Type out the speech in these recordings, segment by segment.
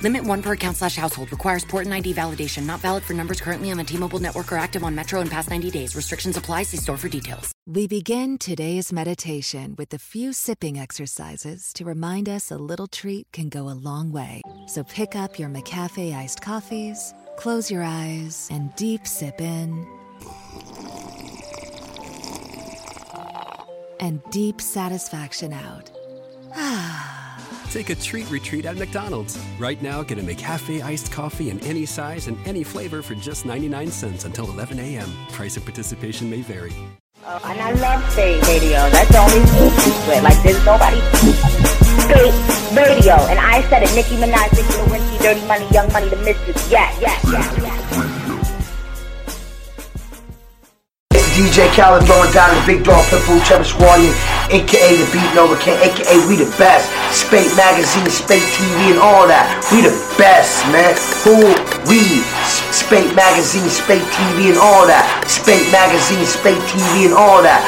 Limit one per account slash household. Requires port and ID validation. Not valid for numbers currently on the T-Mobile network or active on Metro in past 90 days. Restrictions apply. See store for details. We begin today's meditation with a few sipping exercises to remind us a little treat can go a long way. So pick up your McCafe iced coffees, close your eyes, and deep sip in. And deep satisfaction out. Ah. Take a treat retreat at McDonald's. Right now, get a McCafe iced coffee in any size and any flavor for just 99 cents until 11 a.m. Price and participation may vary. Oh, and I love Spate Radio. That's the only secret. Like, there's nobody. Spate Radio. And I said it. Nicki Minaj, Nicki Lewinsky, Dirty Money, Young Money, the Mistress. Yeah, yeah, yeah, yeah. DJ Khaled throwing down the big dog pitbull Trevor Squallion, aka the Beat Nova King, aka we the best. Spate Magazine, Spate TV, and all that. We the best, man. Who we? Spate Magazine, Spate TV, and all that. Spate Magazine, Spate TV, and all that.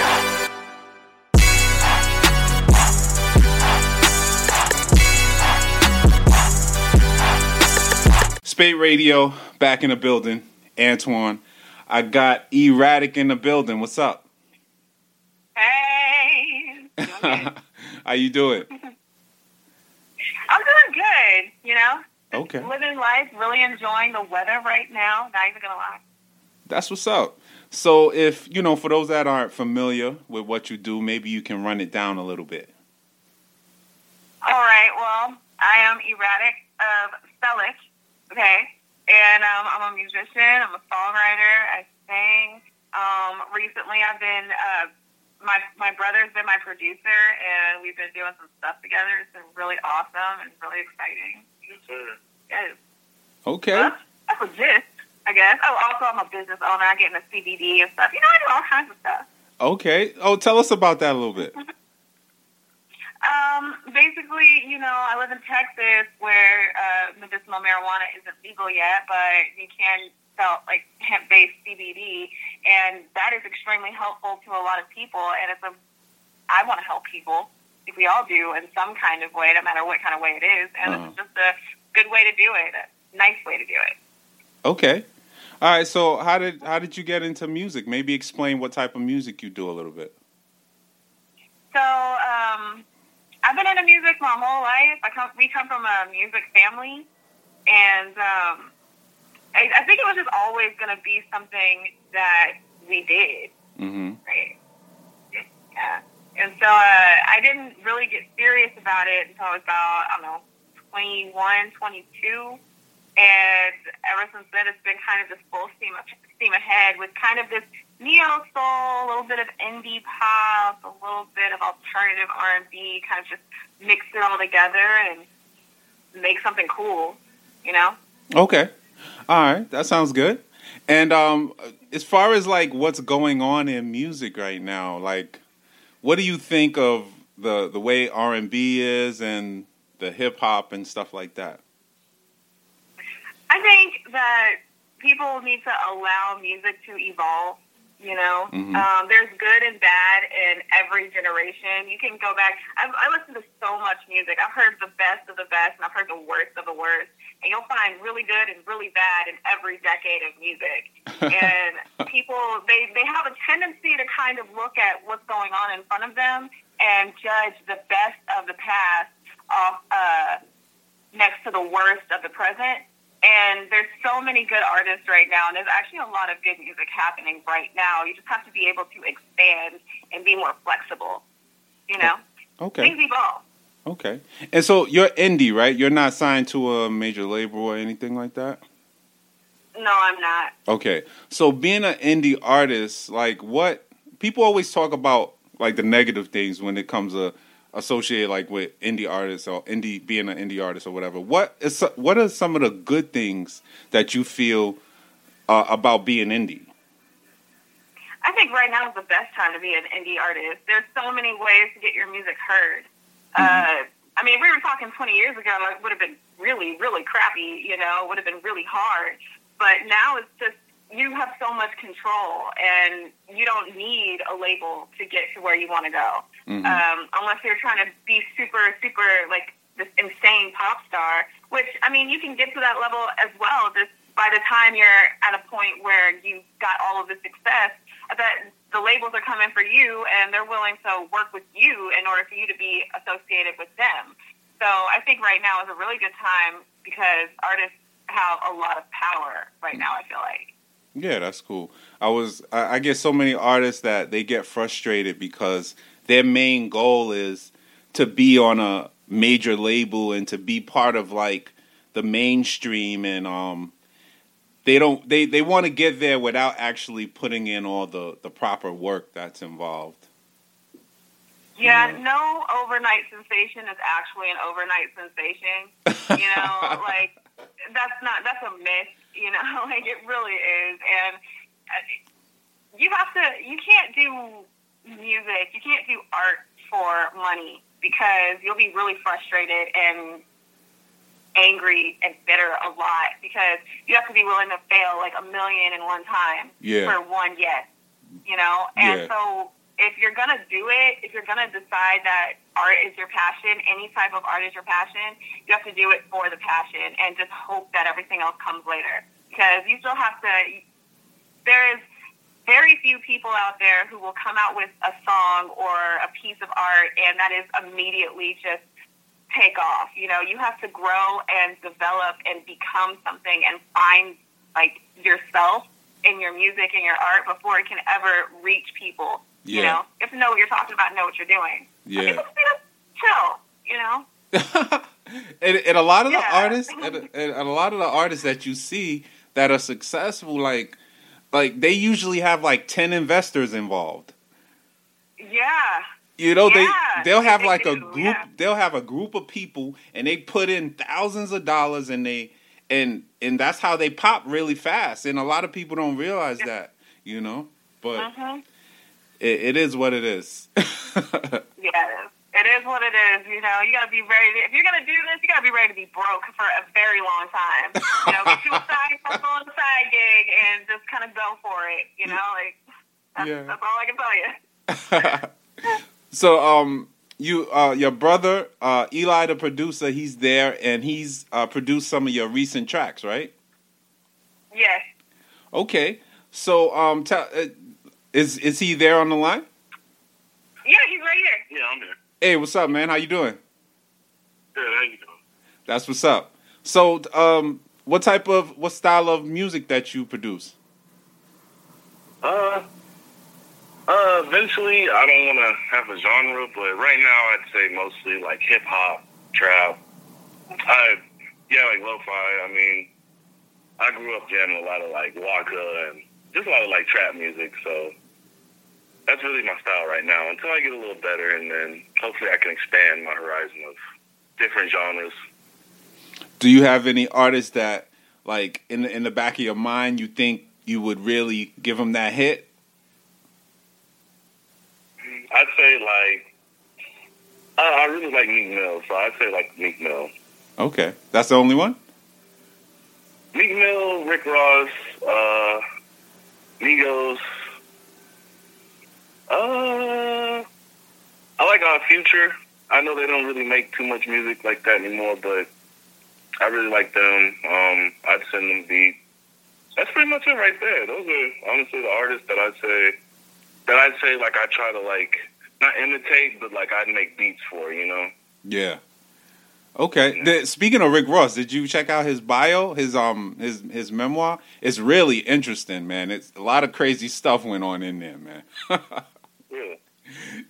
Spate Radio back in the building. Antoine. I got E.Radic in the building. What's up? Hey. How you doing? I'm doing good, you know? Okay. Living life, really enjoying the weather right now. Not even gonna lie. That's what's up. So if, you know, for those that aren't familiar with what you do, maybe you can run it down a little bit. All right, well, I am E.Radic of Cellic, okay? And um, I'm a musician, I'm a songwriter, I sing. Um, recently I've been uh, my my brother's been my producer and we've been doing some stuff together. It's been really awesome and really exciting. Yes. Okay. Well, that's legit, I guess. Oh, also I'm a business owner. I get into CBD and stuff. You know, I do all kinds of stuff. Okay. Oh, tell us about that a little bit. Um, basically, you know, I live in Texas where uh, medicinal marijuana isn't legal yet, but you can sell like hemp-based CBD, and that is extremely helpful to a lot of people. And it's a, I want to help people, if we all do, in some kind of way, no matter what kind of way it is. And Uh-huh. it's just a good way to do it, a nice way to do it. Okay. All right. So how did how did you get into music? Maybe explain what type of music you do a little bit. So, um, I've been into music my whole life. I come, we come from a music family, and um, I, I think it was just always going to be something that we did, Mm-hmm. right? Yeah. And so uh, I didn't really get serious about it until I was about, I don't know, 21, 22. And ever since then, it's been kind of just full steam, steam ahead with kind of this neo soul, a little bit of indie pop, a little bit of alternative R and B, kind of just mix it all together and make something cool, you know? Okay. All right. That sounds good. And um, as far as like what's going on in music right now, like, what do you think of the the way R and B is and the hip hop and stuff like that? I think that people need to allow music to evolve. You know, Mhm. um, there's good and bad in every generation. You can go back. I've, I listen to so much music. I've heard the best of the best, and I've heard the worst of the worst. And you'll find really good and really bad in every decade of music. and people, they they have a tendency to kind of look at what's going on in front of them and judge the best of the past off uh, next to the worst of the present. And there's so many good artists right now, and there's actually a lot of good music happening right now. You just have to be able to expand and be more flexible. You know, oh, Okay. things evolve. Okay. And so you're indie, right? You're not signed to a major label or anything like that? No, I'm not. Okay. So being an indie artist, like what people always talk about like the negative things when it comes to associated like with indie artists or indie being an indie artist or whatever. What is what are some of the good things that you feel uh, about being indie? I think right now is the best time to be an indie artist. There's so many ways to get your music heard. Uh, I mean, we were talking 20 years ago, it would have been really, really crappy. You know, it would have been really hard. But now it's just you have so much control, and you don't need a label to get to where you want to go, Mhm. um, unless you're trying to be super, super like this insane pop star. Which I mean, you can get to that level as well. Just by the time you're at a point where you've got all of the success, bet the labels are coming for you, and they're willing to work with you in order for you to be associated with them. So I think right now is a really good time because artists have a lot of power right now. I feel like. Yeah, that's cool. I was I, I get so many artists that they get frustrated because their main goal is to be on a major label and to be part of like the mainstream and um they don't they they want to get there without actually putting in all the the proper work that's involved. Yeah, no overnight sensation is actually an overnight sensation. You know, like that's not that's a myth. You know, like it really is, and uh, you have to. You can't do music. You can't do art for money because you'll be really frustrated and angry and bitter a lot because you have to be willing to fail like a million and one time Yeah. for one yes. You know, and Yeah. so if you're gonna do it, if you're gonna decide that art is your passion, any type of art is your passion, you have to do it for the passion and just hope that everything else comes later. Because you still have to. There is very few people out there who will come out with a song or a piece of art and that is immediately just take off. You know, you have to grow and develop and become something and find like yourself in your music and your art before it can ever reach people. You know, you have to know what you're talking about, know what you're doing. Yeah. People just chill. You know. and, and a lot of the artists and, and a lot of the artists that you see that are successful like like they usually have like 10 investors involved Yeah. you know Yeah, they they'll have they like a group yeah. they'll have a group of people and they put in thousands of dollars and they and and that's how they pop really fast and a lot of people don't realize that you know but hmm it, it is what it is Yeah, it is. What it is. You know, you got to be ready. To, if you're gonna do this, you got to be ready to be broke for a very long time. You know, get you a side hustle and side gig, and just kind of go for it. You know, like that's, Yeah. that's all I can tell you. so um you uh your brother uh Eli the producer he's there and he's uh produced some of your recent tracks right Yes. okay so um tell uh, is is he there on the line Yeah, he's right here. Yeah, I'm here. hey what's up man how you doing Good, how you doing? that's what's up so um what type of what style of music that you produce Uh, uh, eventually, I don't want to have a genre, but right now, I'd say mostly like hip hop, trap. I, yeah, like lo-fi. I mean, I grew up jamming a lot of like Waka and just a lot of like trap music, so that's really my style right now. Until I get a little better, and then hopefully I can expand my horizon of different genres. do you have any artists that like in the in the back of your mind you think you would really give them that hit I'd say like I, I really like Meek Mill, so I'd say like Meek Mill. okay that's the only one Meek Mill, Rick Ross, uh, Migos. Uh, I like our Future. I know they don't really make too much music like that anymore, but I really like them. Um, I'd send them beats. That's pretty much it right there. Those are honestly the artists that I'd say that I'd say like I try to like not imitate, but like I'd make beats for. You know. Yeah. Okay. The, speaking of Rick Ross, did you check out his bio, his um his his memoir? It's really interesting, man. It's a lot of crazy stuff went on in there, man.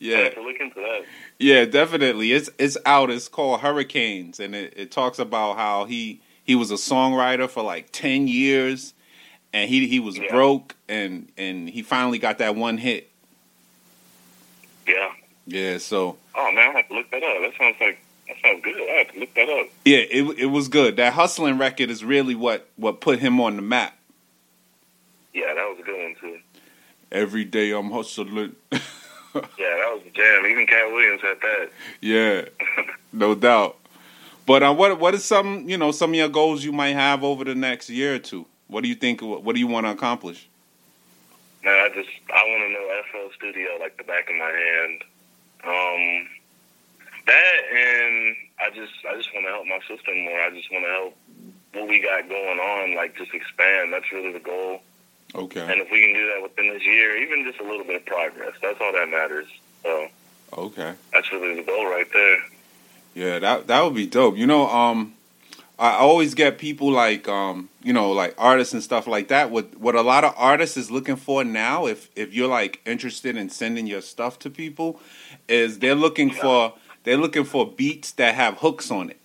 I yeah. to look into that. Yeah, definitely. It's it's out. It's called Hurricanes and it, it talks about how he he was a songwriter for like 10 years and he he was Yeah. broke and and he finally got that one hit. Yeah. Yeah, so Oh man, I have to look that up. That sounds like that sounds good. I have to look that up. yeah, it it was good. That hustling record is really what what put him on the map. Yeah, that was a good one too. Every day I'm hustling. yeah, that was the jam. Even Katt Williams had that. Yeah, no doubt. But uh, what what is some you know some of your goals you might have over the next year or two? What do you think? What do you want to accomplish? Man, I just I want to know FL Studio like the back of my hand. Um, that and I just I just want to help my sister more. I just want to help what we got going on, like just expand. That's really the goal. Okay. And if we can do that within this year, even just a little bit of progress, that's all that matters. So. Okay. That's really the goal right there. Yeah, that that would be dope. You know, um, I always get people like, um, you know, like artists and stuff like that. What what a lot of artists is looking for now, if if you're like interested in sending your stuff to people, is they're looking yeah. for they're looking for beats that have hooks on it.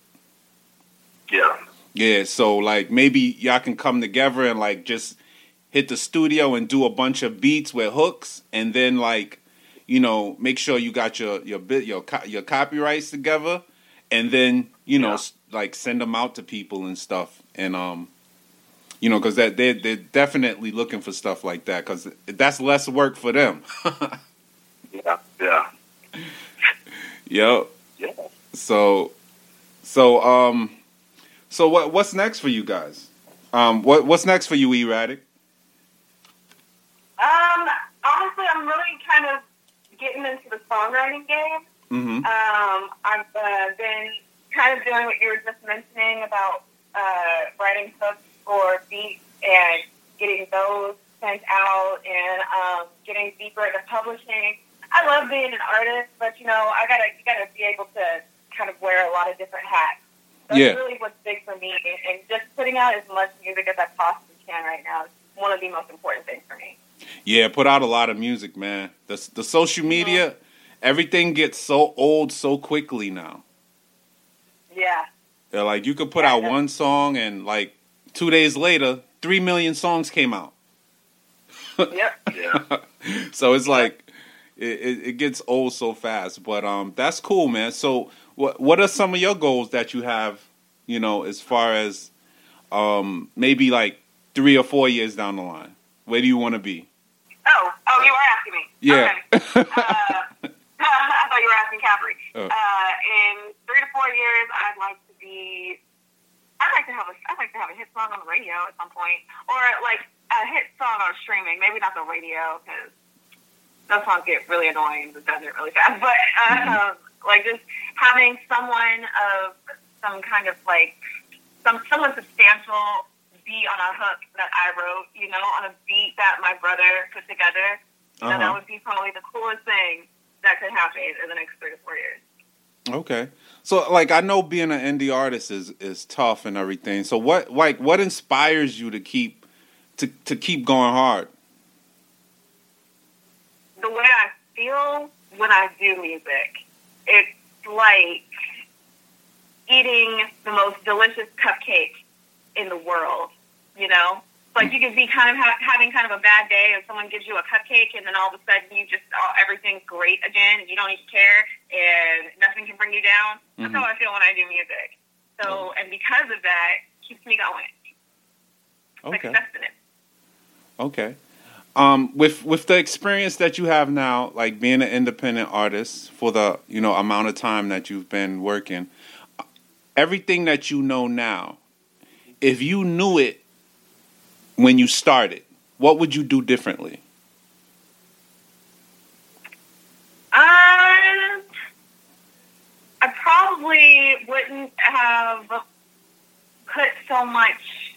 Yeah. Yeah. So like maybe y'all can come together and like just hit the studio and do a bunch of beats with hooks, and then like, you know, make sure you got your your bit your your copyrights together, and then you know. Yeah like send them out to people and stuff, and um, you know, because that they they're definitely looking for stuff like that because that's less work for them. yeah, yeah, yep. Yeah. So, so um, so what what's next for you guys? Um, what what's next for you, E.Radic? Um, honestly, I'm really kind of getting into the songwriting game. Mm-hmm. Um, I've uh, been kind of doing what you were just mentioning about uh, writing hooks for beats and getting those sent out and um, getting deeper into publishing. I love being an artist, but you know, I gotta you gotta be able to kind of wear a lot of different hats. That's yeah. really what's big for me, and just putting out as much music as I possibly can right now is one of the most important things for me. Yeah, put out a lot of music, man. The the social media, mm-hmm. everything gets so old so quickly now. Yeah. Yeah, like you could put yeah, out one song and like two days later, three million songs came out. yep. Yeah. so it's like it, it, it, gets old so fast. But um that's cool, man. So what what are some of your goals that you have, you know, as far as um maybe like three or four years down the line? Where do you want to be? Oh, oh, you were asking me. Yeah. Okay. uh, I thought you were asking Capri. Uh, uh, in three to four years, I'd like to be. I'd like to have a. I'd like to have a hit song on the radio at some point, or like a hit song on streaming. Maybe not the radio because those songs get really annoying it really fast. But uh, mm-hmm. like just having someone of some kind of like some someone substantial be on a hook that I wrote, you know, on a beat that my brother put together. Know, uh-huh. that would be probably the coolest thing that could happen in the next three to four years. Okay. So like I know being an indie artist is is tough and everything. So what like what inspires you to keep to to keep going hard? The way I feel when I do music. It's like eating the most delicious cupcake in the world, you know? like you could be kind of ha- having kind of a bad day, and someone gives you a cupcake, and then all of a sudden you just oh, everything's great again, and you don't even care, and nothing can bring you down. That's mm-hmm. how I feel when I do music. So, and because of that, keeps me going. Okay. Like. Okay. Um, with with the experience that you have now, like being an independent artist for the you know amount of time that you've been working, everything that you know now, if you knew it when you started, what would you do differently? Um, I probably wouldn't have put so much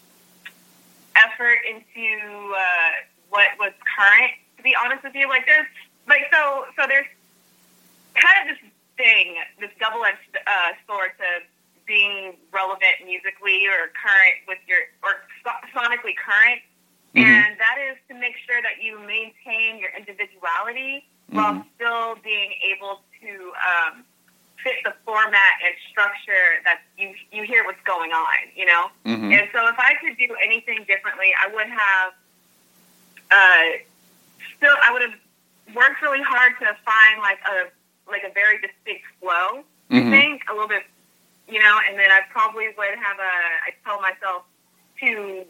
effort into uh, what was current. To be honest with you, like there's like so so there's kind of this thing, this double-edged uh, sword to being relevant musically or current with your or sonically current, mm-hmm. and that is to make sure that you maintain your individuality mm-hmm. while still being able to um, fit the format and structure that you you hear what's going on, you know. Mm-hmm. And so, if I could do anything differently, I would have uh, still I would have worked really hard to find like a like a very distinct flow. I mm-hmm. think a little bit you know, and then I probably would have a, I tell myself to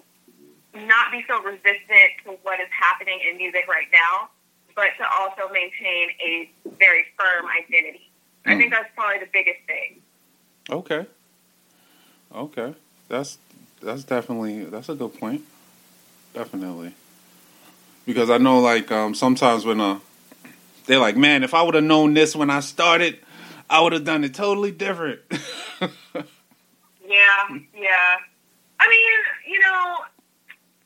not be so resistant to what is happening in music right now, but to also maintain a very firm identity. I think that's probably the biggest thing. Okay. Okay. That's that's definitely that's a good point. Definitely. Because I know like um sometimes when uh they're like, Man, if I would have known this when I started, I would have done it totally different. Yeah, yeah. I mean, you know,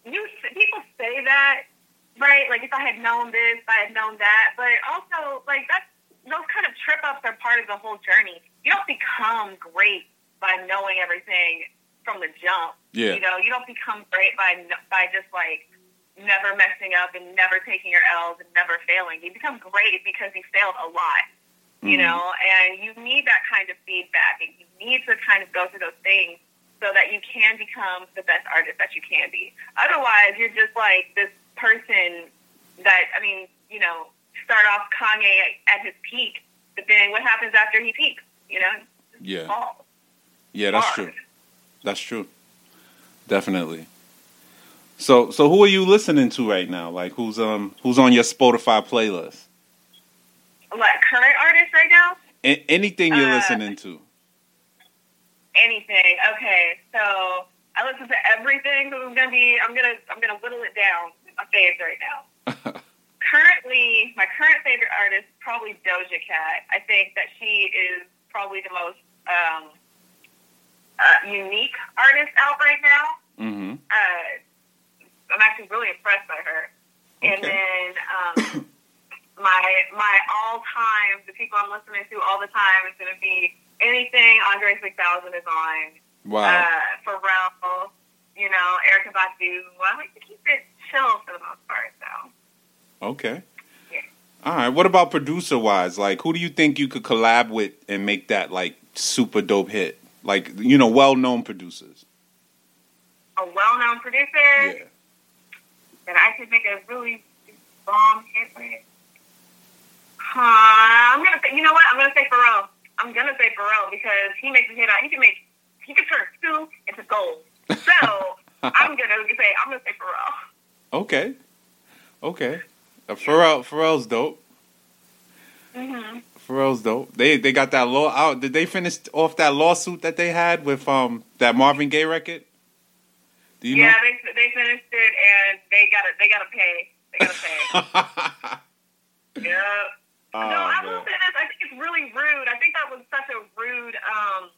you people say that, right? Like if I had known this, if I had known that, but also like that's those kind of trip ups are part of the whole journey. You don't become great by knowing everything from the jump. Yeah. You know, you don't become great by by just like never messing up and never taking your L's and never failing. You become great because you failed a lot. You Mhm. know, and you need that kind of feedback and you need to kind of go through those things so that you can become the best artist that you can be. Otherwise, you're just like this person that, I mean, you know, start off Kanye at his peak, but then what happens after he peaks? You know, yeah. Yeah, that's hard. true. That's true. Definitely. So so who are you listening to right now? Like who's um who's on your Spotify playlist? Like current artists right now? A- anything you're Uh, listening to. Anything. Okay, so I listen to everything. So I'm gonna be. I'm gonna. I'm gonna whittle it down. My faves right now. Currently, my current favorite artist is probably Doja Cat. I think that she is probably the most um, uh, unique artist out right now. Mm-hmm. Uh, I'm actually really impressed by her. And then um, my my all time, the people I'm listening to all the time is going to be anything Andre 6000 is on. Wow. Uh, Pharrell, you know, Erykah Badu. I like to keep it chill for the most part, though. Okay. Yeah. All right. What about producer wise? Like, who do you think you could collab with and make that like super dope hit? Like, you know, well known producers. A well-known producer Yeah. that I could make a really bomb hit with. Huh, I'm gonna say, you know what? I'm gonna say Pharrell. I'm gonna say Pharrell because he makes a hit out. He can make, he can turn two into gold. So I'm gonna say, I'm gonna say Pharrell. Okay. Okay. Uh, Pharrell Pharrell's dope. hmm Pharrell's dope. They they got that law out. Did they finish off that lawsuit that they had with um that Marvin Gaye record? Do you yeah, know? they they finished it and they got it. they gotta pay. They gotta pay. yeah. Oh, no, I will say this. I really rude. I think that was such a rude um,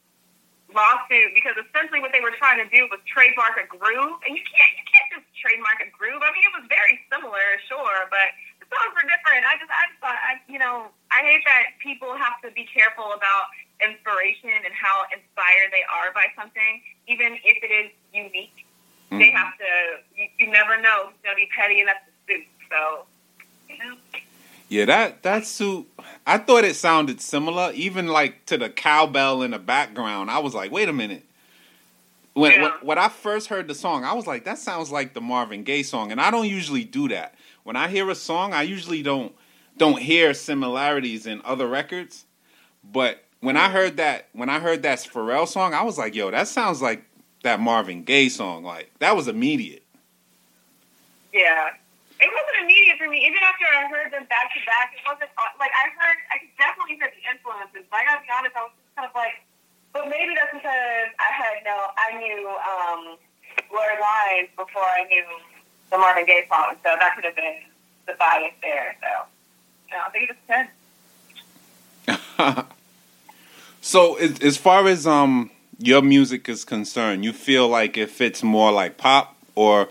lawsuit because essentially what they were trying to do was trademark a groove, and you can't you can't just trademark a groove. I mean, it was very similar, sure, but the songs were different. I just I just thought I you know I hate that people have to be careful about inspiration and how inspired they are by something, even if it is unique. They Mhm. have to. You, you never know. It's gonna be petty, and that's the suit. So. You know. Yeah, that that suit. I thought it sounded similar, even like to the cowbell in the background. I was like, wait a minute. When, Yeah. when when I first heard the song, I was like, that sounds like the Marvin Gaye song, and I don't usually do that. When I hear a song, I usually don't don't hear similarities in other records. But when I heard that when I heard that Pharrell song, I was like, yo, that sounds like that Marvin Gaye song. Like that was immediate. Yeah. It wasn't immediate for me. Even after I heard them back to back, it wasn't uh, like I heard. I could definitely hear the influences. But I gotta be honest, I was just kind of like, but maybe that's because I had no. I knew um, Blurred Lines before I knew the Marvin Gaye song, so that could have been the bias there. So, you I think it just depends. So as, as far as um your music is concerned, you feel like it fits more like pop or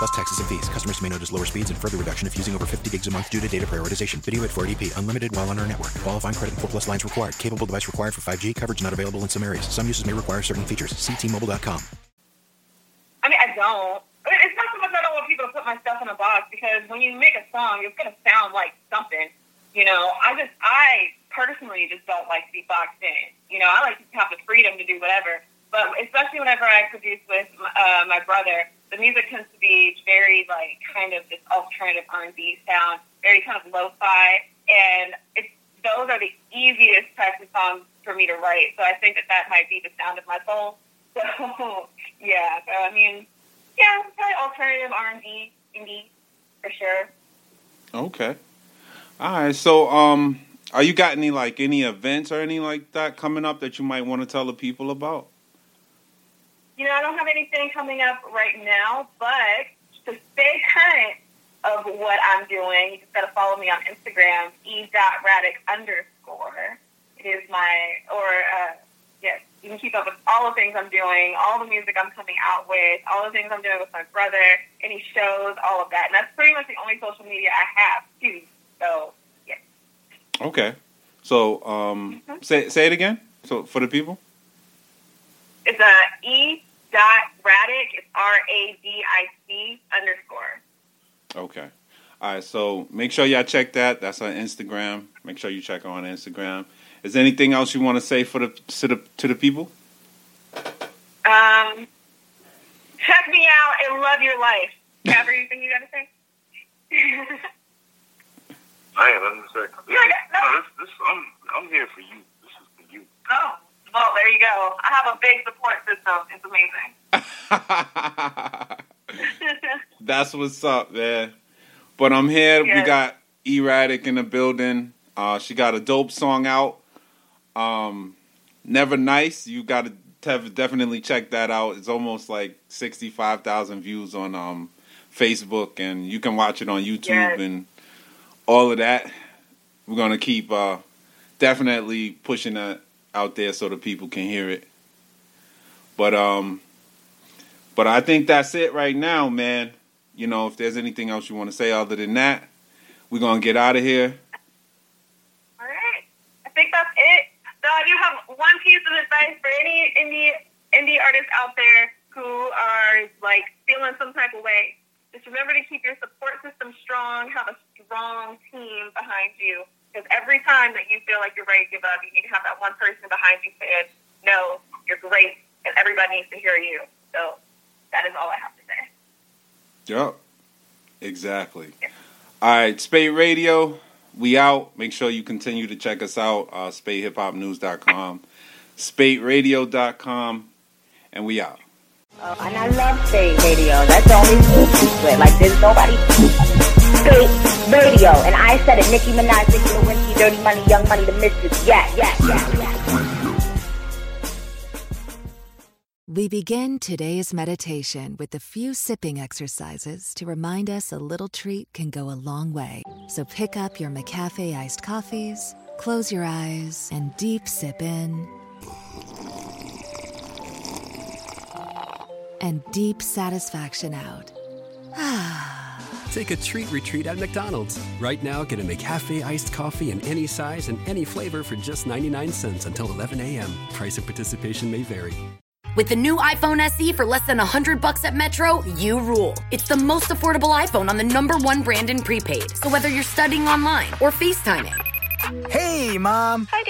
Plus taxes and fees. Customers may notice lower speeds and further reduction if using over 50 gigs a month due to data prioritization. Video at 480p. Unlimited while on our network. Qualifying credit and 4 plus lines required. Capable device required for 5G. Coverage not available in some areas. Some uses may require certain features. See T-Mobile.com. I mean, I don't. It's not so much I don't want people to put my stuff in a box because when you make a song, it's gonna sound like something. You know, I just I personally just don't like to be boxed in. You know, I like to have the freedom to do whatever. But especially whenever I produce with uh, my brother, the music tends to be very like kind of this alternative R&B sound, very kind of lo-fi, and it's those are the easiest types of songs for me to write. So I think that that might be the sound of my soul. So yeah, so I mean, yeah, probably alternative R&B, indie for sure. Okay. All right. So, um, are you got any like any events or anything like that coming up that you might want to tell the people about? You know, I don't have anything coming up right now, but to stay current of what I'm doing, you just got to follow me on Instagram, e.radic underscore. It is my, or, uh, yes, you can keep up with all the things I'm doing, all the music I'm coming out with, all the things I'm doing with my brother, any shows, all of that. And that's pretty much the only social media I have, too. So, yeah. Okay. So, um, Mm-hmm. say say it again. So for the people. It's a e dot radic. It's R A D I C underscore. Okay. All right. So make sure y'all check that. That's on Instagram. Make sure you check her on Instagram. Is there anything else you want to say for the to the to the people? Um, check me out and love your life. You have anything you got to say? I ain't nothing to say. No, this, this, I'm, I'm here for you. This is for you. oh, well, there you go. I have a big support system. It's amazing. That's what's up, man. But I'm here. We Yes. got E.Radic in the building. Uh, she got a dope song out. Um, Never Nice. You got to tev- definitely check that out. It's almost like sixty-five thousand views on um, Facebook, and you can watch it on YouTube Yes. and all of that. We're gonna keep uh, definitely pushing that out there so the people can hear it. But um, but I think that's it right now, man. You know, if there's anything else you want to say other than that, we're gonna get out of here. All right. I think that's it. So I do have one piece of advice for any indie indie artists out there who are like feeling some type of way. Just remember to keep your support system strong. Have a strong team behind you. Because every time that you feel like you're ready to give up, you need to have that one person behind you saying, "No, you're great," and everybody needs to hear you. So that is all I have to say. Yep. Exactly. All right, Spate Radio, we out. Make sure you continue to check us out, uh, SpateHipHopNews.com, SpateRadio.com, and we out. Oh, and I love Spate Radio. That's the only secret. Like, there's nobody. Radio. And I said it. Nicki Minaj, Nicki Lewinsky, Dirty Money, Young Money, the Mistress. Yeah, yeah, yeah, yeah. We begin today's meditation with a few sipping exercises to remind us a little treat can go a long way. So pick up your McCafe iced coffees, close your eyes, and deep sip in. And deep satisfaction out. Ah. Take a treat retreat at McDonald's. Right now, get a McCafe iced coffee in any size and any flavor for just 99 cents until 11 a.m. Price and participation may vary. With the new iPhone SE for less than 100 bucks at Metro, you rule. It's the most affordable iPhone on the number one brand in prepaid. So whether you're studying online or FaceTiming, Hey, Mom. Hi, dear.